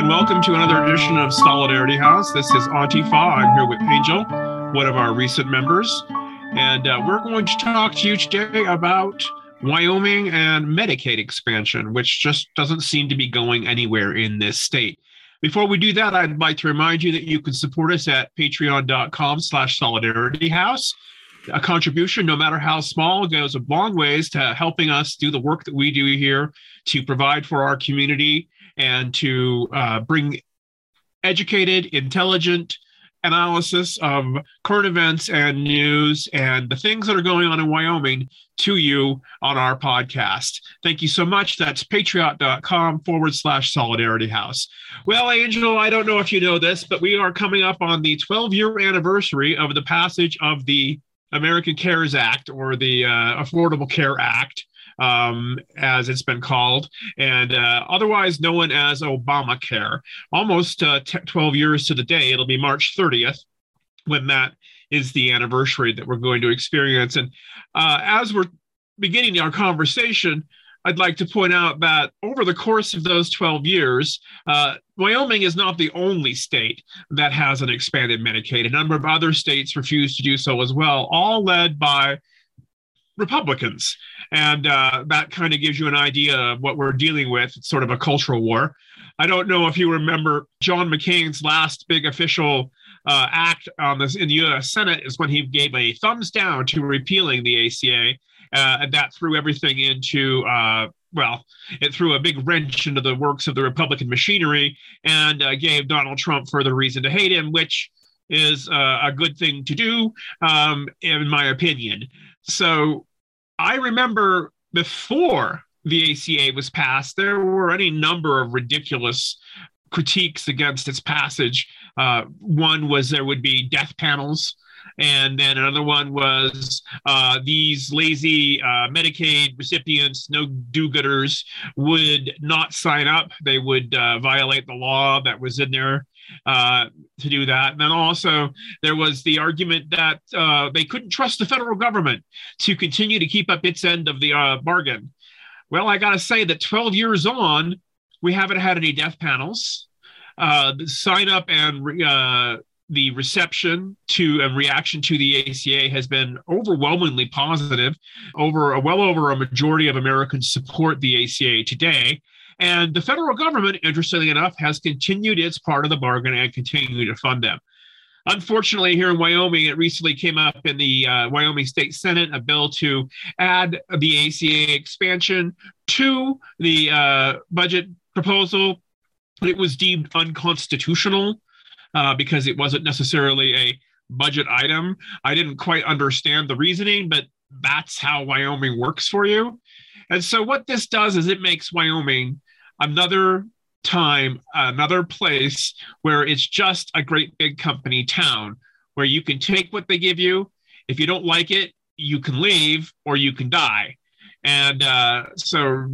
and welcome to another edition of Solidarity House. This is Antifa. I'm here with Angel, one of our recent members, and uh, we're going to talk to you today about Wyoming and Medicaid expansion, which just doesn't seem to be going anywhere in this state. Before we do that, I'd like to remind you that you can support us at patreon.com slash solidarity house. A contribution, no matter how small, goes a long ways to helping us do the work that we do here to provide for our community and to uh, bring educated, intelligent analysis of current events and news and the things that are going on in Wyoming to you on our podcast. Thank you so much. That's patreon.com forward slash solidarity house. Well, Angel, I don't know if you know this, but we are coming up on the 12 year anniversary of the passage of the American CARES Act or the uh, Affordable Care Act um, as it's been called, and uh, otherwise known as Obamacare. Almost uh, t- 12 years to the day, it'll be March 30th when that is the anniversary that we're going to experience. And uh, as we're beginning our conversation, I'd like to point out that over the course of those 12 years, uh, Wyoming is not the only state that has an expanded Medicaid. A number of other states refuse to do so as well, all led by Republicans. And uh, that kind of gives you an idea of what we're dealing with. It's sort of a cultural war. I don't know if you remember John McCain's last big official uh, act on this in the U.S. Senate is when he gave a thumbs down to repealing the ACA, uh, and that threw everything into uh, well, it threw a big wrench into the works of the Republican machinery and uh, gave Donald Trump further reason to hate him, which is uh, a good thing to do, um, in my opinion. So I remember before the ACA was passed, there were any number of ridiculous critiques against its passage. Uh, one was there would be death panels. And then another one was uh, these lazy uh, Medicaid recipients, no do gooders, would not sign up. They would uh, violate the law that was in there uh, to do that. And then also there was the argument that uh, they couldn't trust the federal government to continue to keep up its end of the uh, bargain. Well, I got to say that 12 years on, we haven't had any death panels. Uh, sign up and uh, the reception to and reaction to the ACA has been overwhelmingly positive. Over a, well over a majority of Americans support the ACA today. And the federal government, interestingly enough, has continued its part of the bargain and continued to fund them. Unfortunately, here in Wyoming, it recently came up in the uh, Wyoming State Senate a bill to add the ACA expansion to the uh, budget proposal. It was deemed unconstitutional uh, because it wasn't necessarily a budget item. I didn't quite understand the reasoning, but that's how Wyoming works for you. And so, what this does is it makes Wyoming another time, another place where it's just a great big company town where you can take what they give you. If you don't like it, you can leave or you can die. And uh, so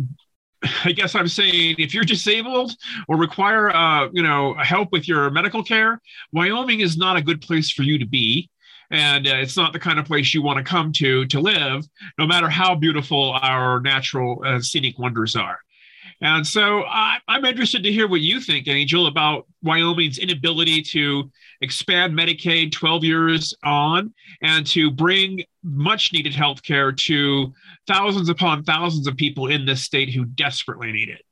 I guess I'm saying if you're disabled or require, uh, you know, help with your medical care, Wyoming is not a good place for you to be. And uh, it's not the kind of place you want to come to to live, no matter how beautiful our natural uh, scenic wonders are. And so I, am interested to hear what you think, Angel, about Wyoming's inability to expand Medicaid 12 years on and to bring much needed health care to thousands upon thousands of people in this state who desperately need it.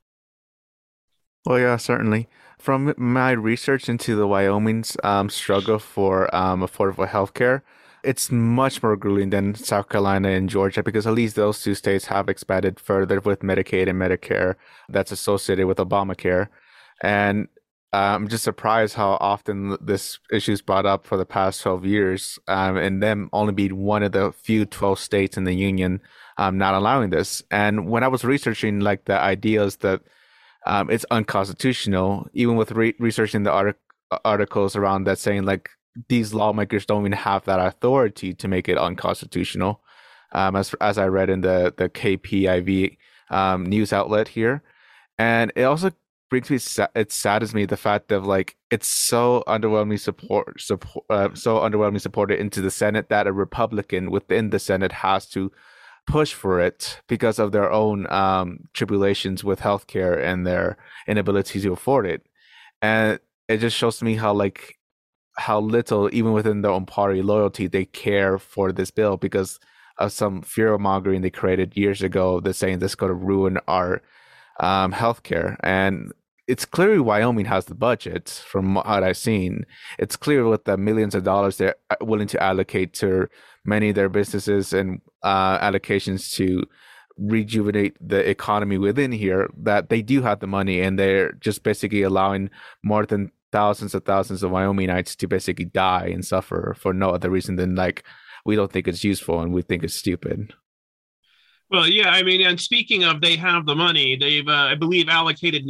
Well, yeah, certainly. From my research into the Wyoming's um, struggle for um, affordable health care, it's much more grueling than South Carolina and Georgia because at least those two states have expanded further with Medicaid and Medicare that's associated with Obamacare. And I'm just surprised how often this issue is brought up for the past 12 years, um, and them only being one of the few 12 states in the union um, not allowing this. And when I was researching like the ideas that um, it's unconstitutional, even with re- researching the artic- articles around that saying like these lawmakers don't even have that authority to make it unconstitutional. Um, as as I read in the the KPIV um, news outlet here, and it also brings me it saddens me the fact of like it's so underwhelmingly support support uh, so underwhelmingly supported into the Senate that a Republican within the Senate has to push for it because of their own um, tribulations with healthcare and their inability to afford it. and it just shows to me how like how little even within their own party loyalty they care for this bill because of some fear mongering they created years ago that's saying this is going to ruin our um, healthcare and it's clearly Wyoming has the budget from what I've seen. It's clear with the millions of dollars they're uh, willing to allocate to many of their businesses and uh, allocations to rejuvenate the economy within here that they do have the money and they're just basically allowing more than thousands of thousands of Wyomingites to basically die and suffer for no other reason than like we don't think it's useful and we think it's stupid. Well, yeah, I mean, and speaking of, they have the money. They've, uh, I believe, allocated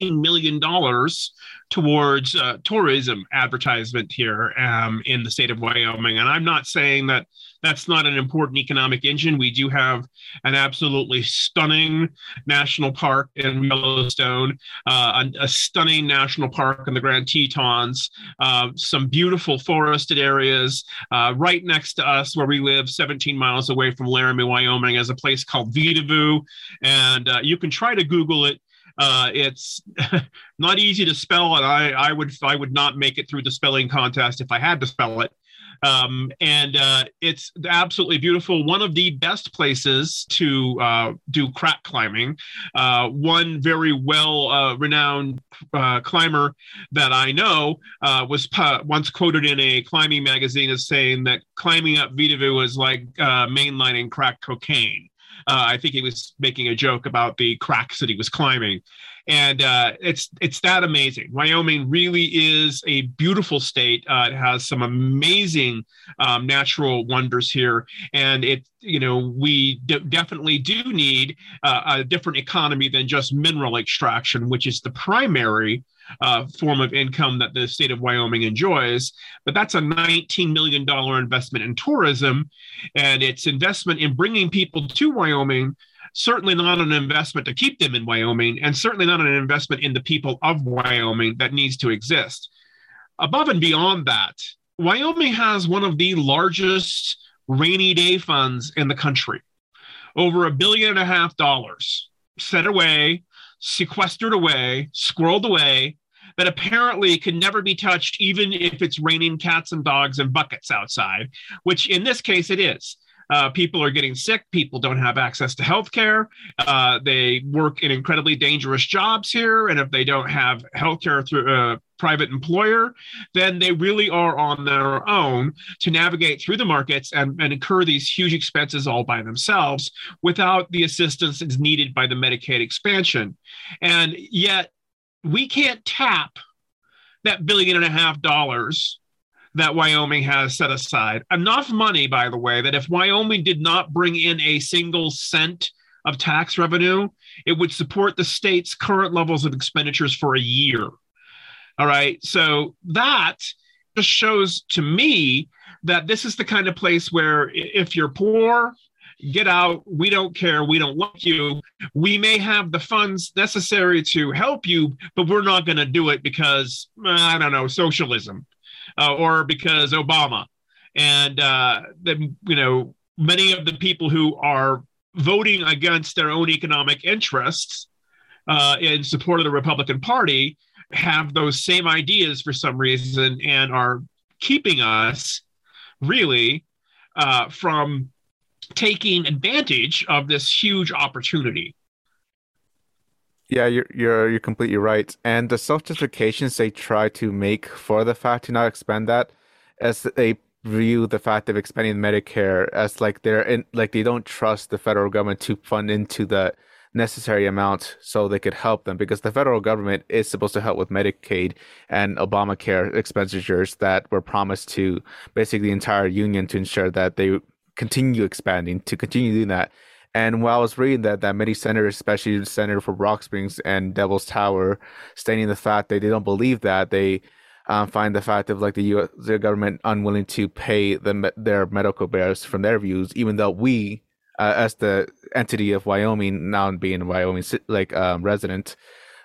million dollars towards uh, tourism advertisement here um, in the state of Wyoming. And I'm not saying that that's not an important economic engine. We do have an absolutely stunning national park in Yellowstone, uh, a, a, stunning national park in the Grand Tetons, uh, some beautiful forested areas. Uh, right next to us, where we live, 17 miles away from Laramie, Wyoming, is a place called Vedauwoo. And uh, you can try to Google it. Uh, it's not easy to spell, and I, I would I would not make it through the spelling contest if I had to spell it. Um, and uh, it's absolutely beautiful. One of the best places to uh, do crack climbing. Uh, one very well uh, renowned uh, climber that I know uh, was once quoted in a climbing magazine as saying that climbing up Vedauwoo was like mainlining crack cocaine. Uh, I think he was making a joke about the cracks that he was climbing, and uh, it's it's that amazing. Wyoming really is a beautiful state. Uh, it has some amazing um, natural wonders here, and it you know we d- definitely do need a different economy than just mineral extraction, which is the primary uh, form of income that the state of Wyoming enjoys. But that's a $19 million investment in tourism, and it's investment in bringing people to Wyoming. Certainly not an investment to keep them in Wyoming, and certainly not an investment in the people of Wyoming that needs to exist. Above and beyond that, Wyoming has one of the largest rainy day funds in the country over a billion and a half dollars set away, sequestered away, squirreled away that apparently can never be touched, even if it's raining cats and dogs and buckets outside, which in this case it is. Uh, people are getting sick. People don't have access to health care. Uh, they work in incredibly dangerous jobs here. And if they don't have health care through a private employer, then they really are on their own to navigate through the markets and, and incur these huge expenses all by themselves without the assistance that's needed by the Medicaid expansion. And yet, we can't tap that billion and a half dollars that Wyoming has set aside. Enough money, by the way, that if Wyoming did not bring in a single cent of tax revenue, it would support the state's current levels of expenditures for a year. All right. So that just shows to me that this is the kind of place where if you're poor get out. We don't care. We don't like you. We may have the funds necessary to help you, but we're not going to do it because, I don't know, socialism uh, or because Obama. And uh, the, you know, many of the people who are voting against their own economic interests uh, in support of the Republican Party have those same ideas for some reason and are keeping us really uh, from taking advantage of this huge opportunity. Yeah, you're you're you're completely right. And the self justifications they try to make for the fact to not expand that, as they view the fact of expanding Medicare as like they're in like they don't trust the federal government to fund into the necessary amount so they could help them because the federal government is supposed to help with Medicaid and Obamacare expenditures that were promised to basically the entire union to ensure that they continue expanding, to continue doing that. And while I was reading that, that many senators, especially the senator for Rock Springs and Devil's Tower, stating the fact that they don't believe that they um, find the fact of like the U.S. The government unwilling to pay the, their medical bills from their views, even though we, uh, as the entity of Wyoming, now being Wyoming like um, resident,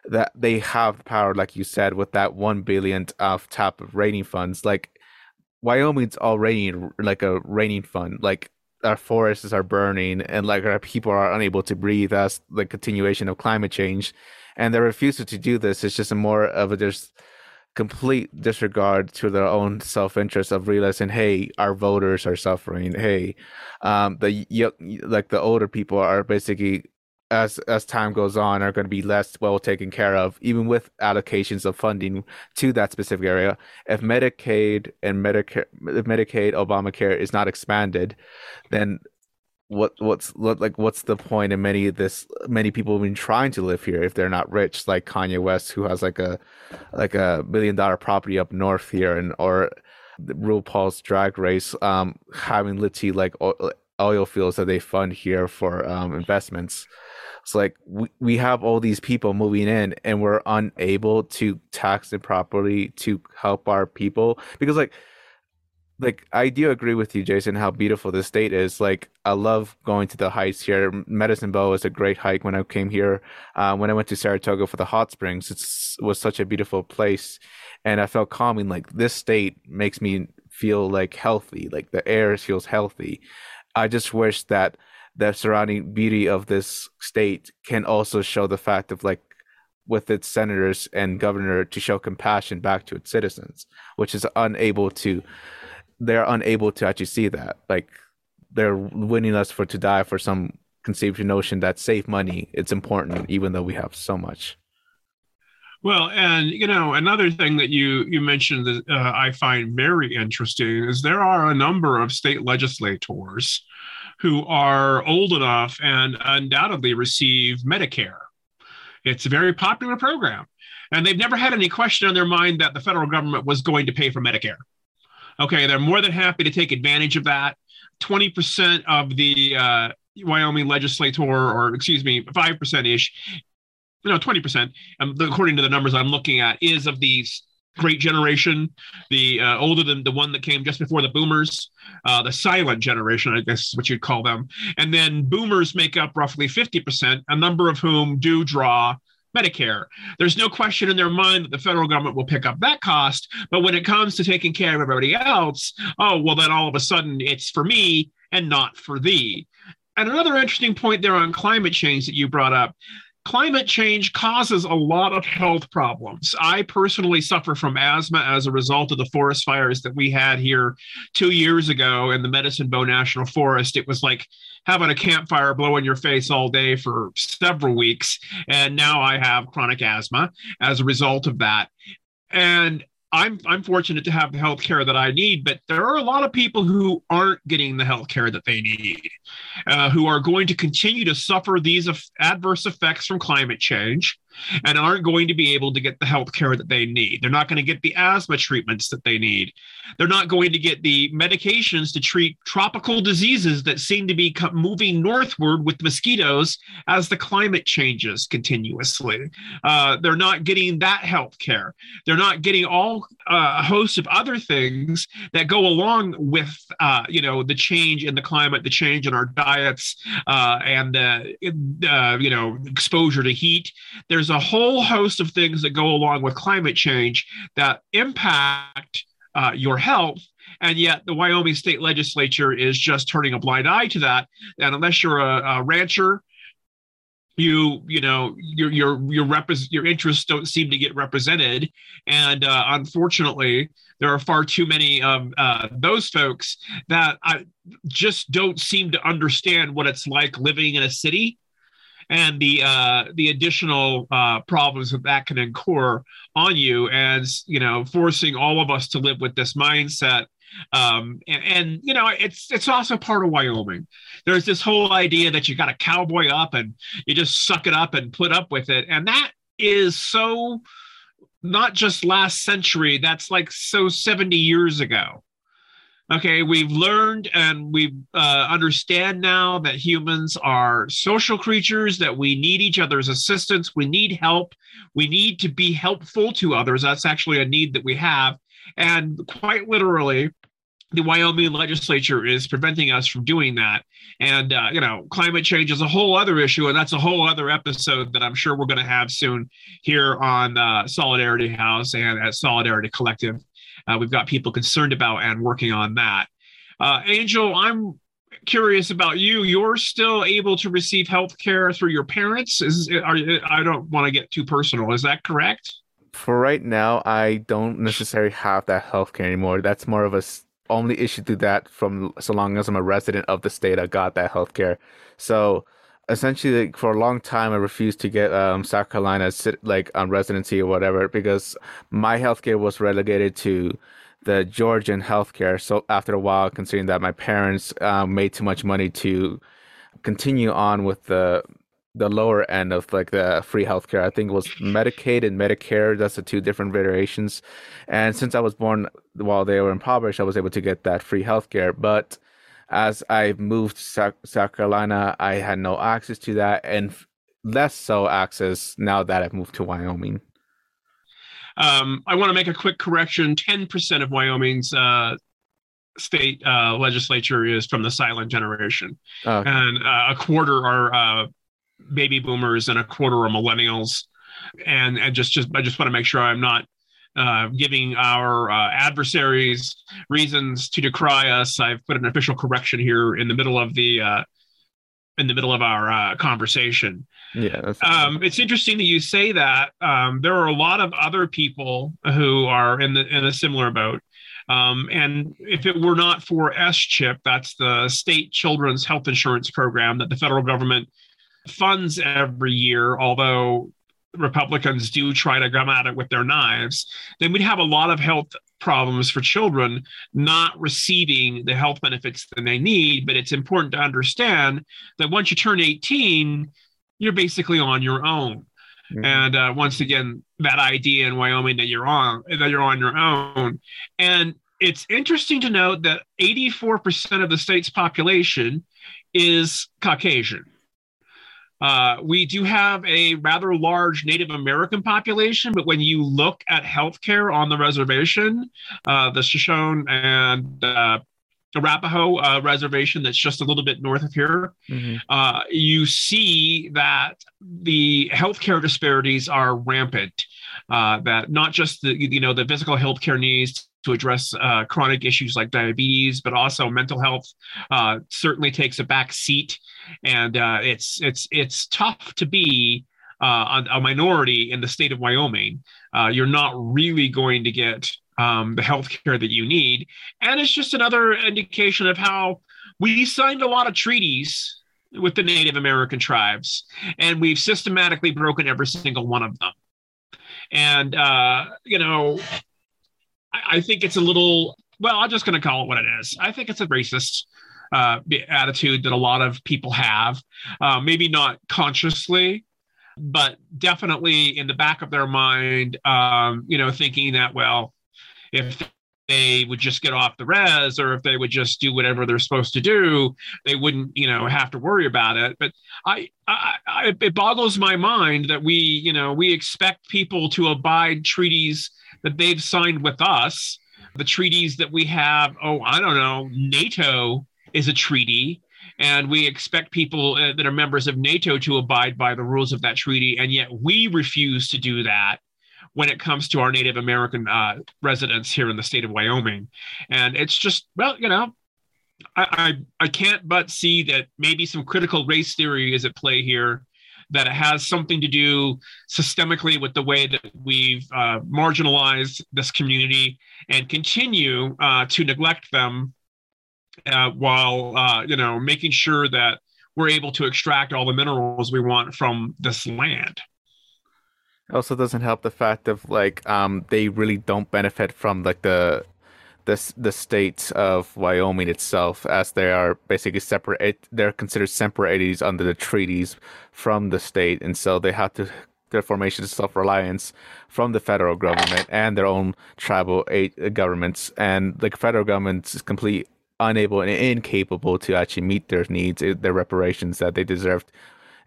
that they have power, like you said, with that one billion of tap of rating funds. Like Wyoming's already like a raining fund. Like our forests are burning and like our people are unable to breathe as the continuation of climate change. And the refusal to do this. Is just a more of a just complete disregard to their own self-interest of realizing hey our voters are suffering. Hey um the like the older people are basically as as time goes on are going to be less well taken care of even with allocations of funding to that specific area. If medicaid and medicare if medicaid obamacare is not expanded then what what's what, like what's the point in many of this many people have been trying to live here if they're not rich like Kanye West who has like a like a billion dollar property up north here and or paul's drag race um having literally like oil fields that they fund here for um investments it's like we, we have all these people moving in and we're unable to tax them properly to help our people because like like I do agree with you, Jason, how beautiful this state is. Like I love going to the heights here. Medicine Bow is a great hike. When I came here, uh, when I went to Saratoga for the hot springs, it was such a beautiful place, and I felt calming. Like this state makes me feel like healthy. Like the air feels healthy. I just wish that the surrounding beauty of this state can also show the fact of like with its senators and governor to show compassion back to its citizens, which is unable to they're unable to actually see that. Like they're winning us for to die for some conceived notion that save money it's important, even though we have so much. Well, and you know, another thing that you you mentioned that uh, I find very interesting is there are a number of state legislators who are old enough and undoubtedly receive Medicare. It's a very popular program, and they've never had any question on their mind that the federal government was going to pay for Medicare. Okay, they're more than happy to take advantage of that. 20% of the uh, Wyoming legislator, or excuse me, 5% ish, you know, 20%, um, according to the numbers I'm looking at, is of these great generation, the uh, older than the one that came just before the boomers, uh, the silent generation, I guess is what you'd call them. And then boomers make up roughly 50%, a number of whom do draw Medicare. There's no question in their mind that the federal government will pick up that cost. But when it comes to taking care of everybody else, oh, well, then all of a sudden it's for me and not for thee. And another interesting point there on climate change that you brought up climate change causes a lot of health problems. I personally suffer from asthma as a result of the forest fires that we had here two years ago in the Medicine Bow National Forest. It was like having a campfire blow in your face all day for several weeks. And now I have chronic asthma as a result of that. And I'm I'm fortunate to have the health care that I need, but there are a lot of people who aren't getting the health care that they need, uh, who are going to continue to suffer these adverse effects from climate change and aren't going to be able to get the health care that they need. They're not going to get the asthma treatments that they need. They're not going to get the medications to treat tropical diseases that seem to be moving northward with mosquitoes as the climate changes continuously. Uh, they're not getting that health care. They're not getting all uh, a host of other things that go along with, uh, you know, the change in the climate, the change in our diets, uh, and uh, you know, exposure to heat. There's there's a whole host of things that go along with climate change that impact uh, your health and yet the Wyoming state legislature is just turning a blind eye to that. And unless you're a, a rancher, you you know your your your repres- your interests don't seem to get represented, and uh, unfortunately, there are far too many of uh, those folks that I just don't seem to understand what it's like living in a city and the uh, the additional uh, problems that that can incur on you, as you know, forcing all of us to live with this mindset. Um, and, and you know, it's it's also part of Wyoming. There's this whole idea that you got to cowboy up and you just suck it up and put up with it, and that is so not just last century. That's like so 70 years ago. Okay, we've learned and we uh, understand now that humans are social creatures, that we need each other's assistance, we need help, we need to be helpful to others. That's actually a need that we have. And quite literally, the Wyoming legislature is preventing us from doing that. And, uh, you know, climate change is a whole other issue. And that's a whole other episode that I'm sure we're going to have soon here on uh, Solidarity House and at Solidarity Collective uh, we've got people concerned about and working on that. Uh, Angel, I'm curious about you. You're still able to receive health care through your parents. Is are, I don't want to get too personal. Is that correct? For right now, I don't necessarily have that health care anymore. That's more of a only issue to that from so long as I'm a resident of the state. I got that health care. So essentially, like, for a long time, I refused to get um, South Carolina like on residency or whatever because my health care was relegated to the Georgian healthcare. So after a while, considering that my parents um, made too much money to continue on with the the lower end of like the free healthcare, I think it was Medicaid and Medicare. That's the two different variations. And since I was born while they were impoverished, I was able to get that free healthcare. But as I moved to South, South Carolina, I had no access to that, and less so access now that I've moved to Wyoming. Um, I want to make a quick correction. 10% of Wyoming's uh, state uh, legislature is from the silent generation, okay. and uh, a quarter are uh, baby boomers and a quarter are millennials. And and just just I just want to make sure I'm not uh, giving our uh, adversaries reasons to decry us. I've put an official correction here in the middle of the uh, in the middle of our uh, conversation. Yeah, um, it's interesting that you say that. Um, there are a lot of other people who are in the in a similar boat. Um, and if it were not for SCHIP, that's the state children's health insurance program that the federal government funds every year, although Republicans do try to come at it with their knives, then we'd have a lot of health problems for children not receiving the health benefits that they need. But it's important to understand that once you turn 18, you're basically on your own. Mm-hmm. And uh, once again, that idea in Wyoming that you're on that you're on your own, and it's interesting to note that 84% of the state's population is Caucasian. Uh, we do have a rather large Native American population, but when you look at healthcare on the reservation, uh, the Shoshone and uh, Arapaho uh, reservation that's just a little bit north of here, mm-hmm. uh, you see that the healthcare disparities are rampant. Uh, that not just the you know the physical healthcare needs to address uh, chronic issues like diabetes, but also mental health uh, certainly takes a back seat, and uh, it's it's it's tough to be uh, a minority in the state of Wyoming. Uh, you're not really going to get um, the health care that you need, and it's just another indication of how we signed a lot of treaties with the Native American tribes, and we've systematically broken every single one of them. And uh, you know, I, think it's a little. Well, I'm just going to call it what it is. I think it's a racist uh, attitude that a lot of people have. Uh, maybe not consciously, but definitely in the back of their mind, um, you know, thinking that well, if they would just get off the res or if they would just do whatever they're supposed to do they wouldn't you know have to worry about it but I, I, I it boggles my mind that we you know we expect people to abide treaties that they've signed with us, the treaties that we have. Oh, I don't know. NATO is a treaty, and we expect people uh, that are members of NATO to abide by the rules of that treaty, and yet we refuse to do that when it comes to our Native American uh, residents here in the state of Wyoming. And it's just, well, you know, I, I, I can't but see that maybe some critical race theory is at play here that it has something to do systemically with the way that we've uh, marginalized this community and continue uh, to neglect them uh, while uh, you know making sure that we're able to extract all the minerals we want from this land. It also doesn't help the fact of like um, they really don't benefit from like the the the state of Wyoming itself, as they are basically separate. They're considered separate entities under the treaties from the state, and so they have to their formation of self reliance from the federal government and their own tribal governments, and the federal government is completely unable and incapable to actually meet their needs, eh, their reparations that they deserved,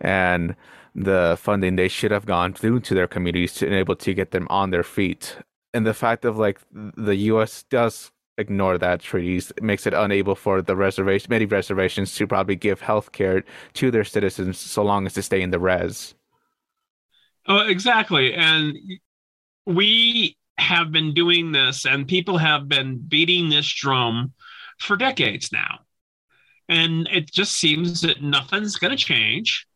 and the funding they should have gone through to their communities to enable to get them on their feet and the fact of like the U.S. does ignore that treaties makes it unable for the reservation many reservations to probably give health care to their citizens so long as they stay in the res. Oh, exactly, and we have been doing this, and people have been beating this drum for decades now. And it just seems that nothing's going to change.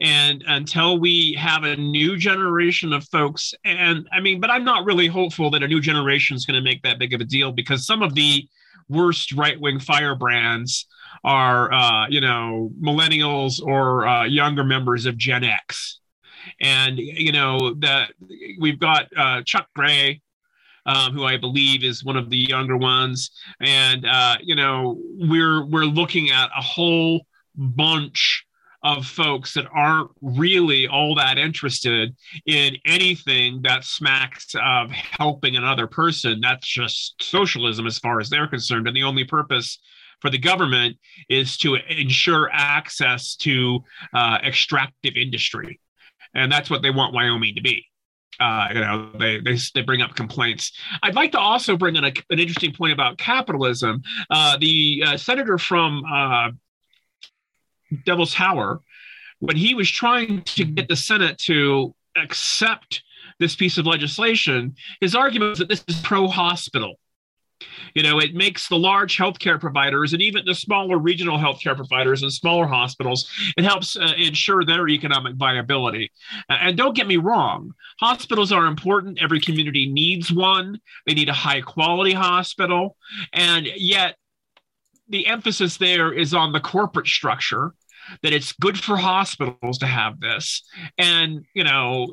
And until we have a new generation of folks, and I mean, but I'm not really hopeful that a new generation is going to make that big of a deal because some of the worst right wing firebrands are, uh, you know, millennials or uh, younger members of Gen X. And, you know, that we've got uh, Chuck Gray, um, who I believe is one of the younger ones. And uh, you know, we're we're looking at a whole bunch of folks that aren't really all that interested in anything that smacks of helping another person. That's just socialism as far as they're concerned. And the only purpose for the government is to ensure access to uh, extractive industry. And that's what they want Wyoming to be. Uh, you know, they, they, they bring up complaints. I'd like to also bring in a, an interesting point about capitalism. Uh, the uh, senator from uh, Devil's Tower, when he was trying to get the Senate to accept this piece of legislation, his argument was that this is pro hospital. You know, it makes the large healthcare providers and even the smaller regional healthcare providers and smaller hospitals, it helps uh, ensure their economic viability. and don't get me wrong, hospitals are important. Every community needs one, they need a high quality hospital. And yet, the emphasis there is on the corporate structure that it's good for hospitals to have this. And, you know,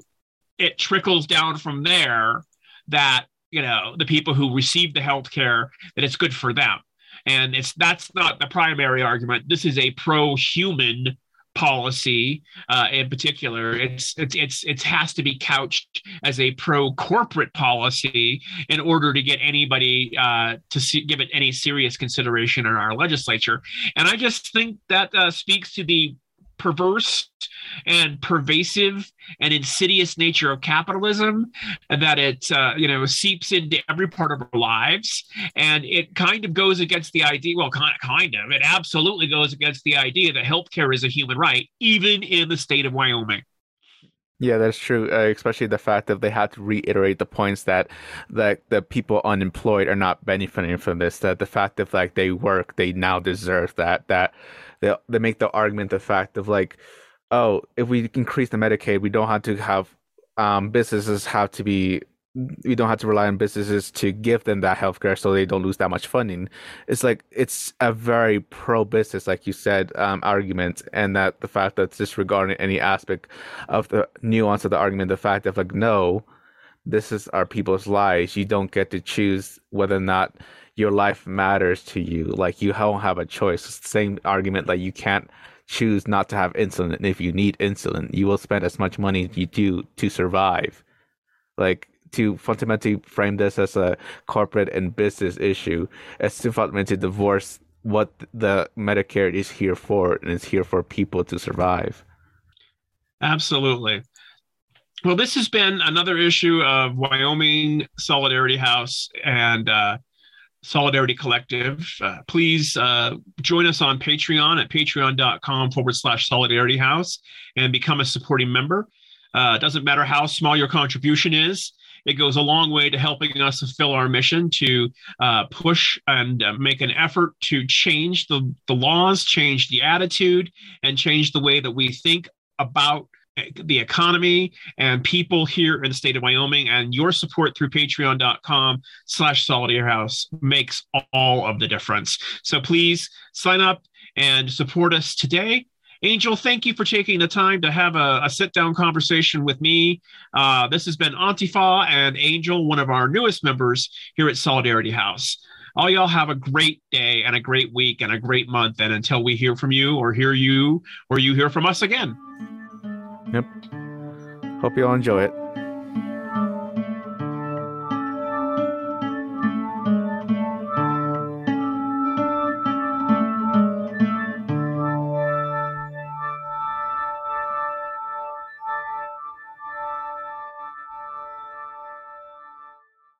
it trickles down from there that you know the people who receive the health care that it's good for them and it's that's not the primary argument this is a pro-human policy uh, in particular it's it's it's it has to be couched as a pro corporate policy in order to get anybody uh, to see, give it any serious consideration in our legislature. And i just think that uh, speaks to the perverse and pervasive and insidious nature of capitalism that it uh, you know seeps into every part of our lives and it kind of goes against the idea well kind of kind of it absolutely goes against the idea that healthcare is a human right even in the state of Wyoming yeah, that's true. Uh, especially the fact that they had to reiterate the points that that the people unemployed are not benefiting from this. That the fact that like they work, they now deserve that. That they they make the argument the fact of like, oh, if we increase the Medicaid, we don't have to have um, businesses have to be we don't have to rely on businesses to give them that healthcare so they don't lose that much funding. It's like it's a very pro business, like you said, um, argument, and that the fact that it's disregarding any aspect of the nuance of the argument, the fact of like no, this is our people's lives. You don't get to choose whether or not your life matters to you. Like you don't have a choice. It's the same argument like you can't choose not to have insulin. And if you need insulin, you will spend as much money as you do to survive. Like to fundamentally frame this as a corporate and business issue, as to fundamentally divorce what the Medicare is here for, and it's here for people to survive. Absolutely. Well, this has been another issue of Wyoming Solidarity House, and uh, Solidarity Collective. Uh, please uh, join us on Patreon at patreon.com forward slash solidarity house and become a supporting member. Uh, doesn't matter how small your contribution is, it goes a long way to helping us fulfill our mission to uh, push and uh, make an effort to change the, the laws, change the attitude, and change the way that we think about the economy and people here in the state of Wyoming and your support through patreon.com slash solidarity makes all of the difference. So please sign up and support us today. Angel, thank you for taking the time to have a, a sit down conversation with me. Uh, this has been Antifa and Angel, one of our newest members here at Solidarity House. All y'all have a great day and a great week and a great month. And until we hear from you or hear you or you hear from us again. Yep. Hope you all enjoy it.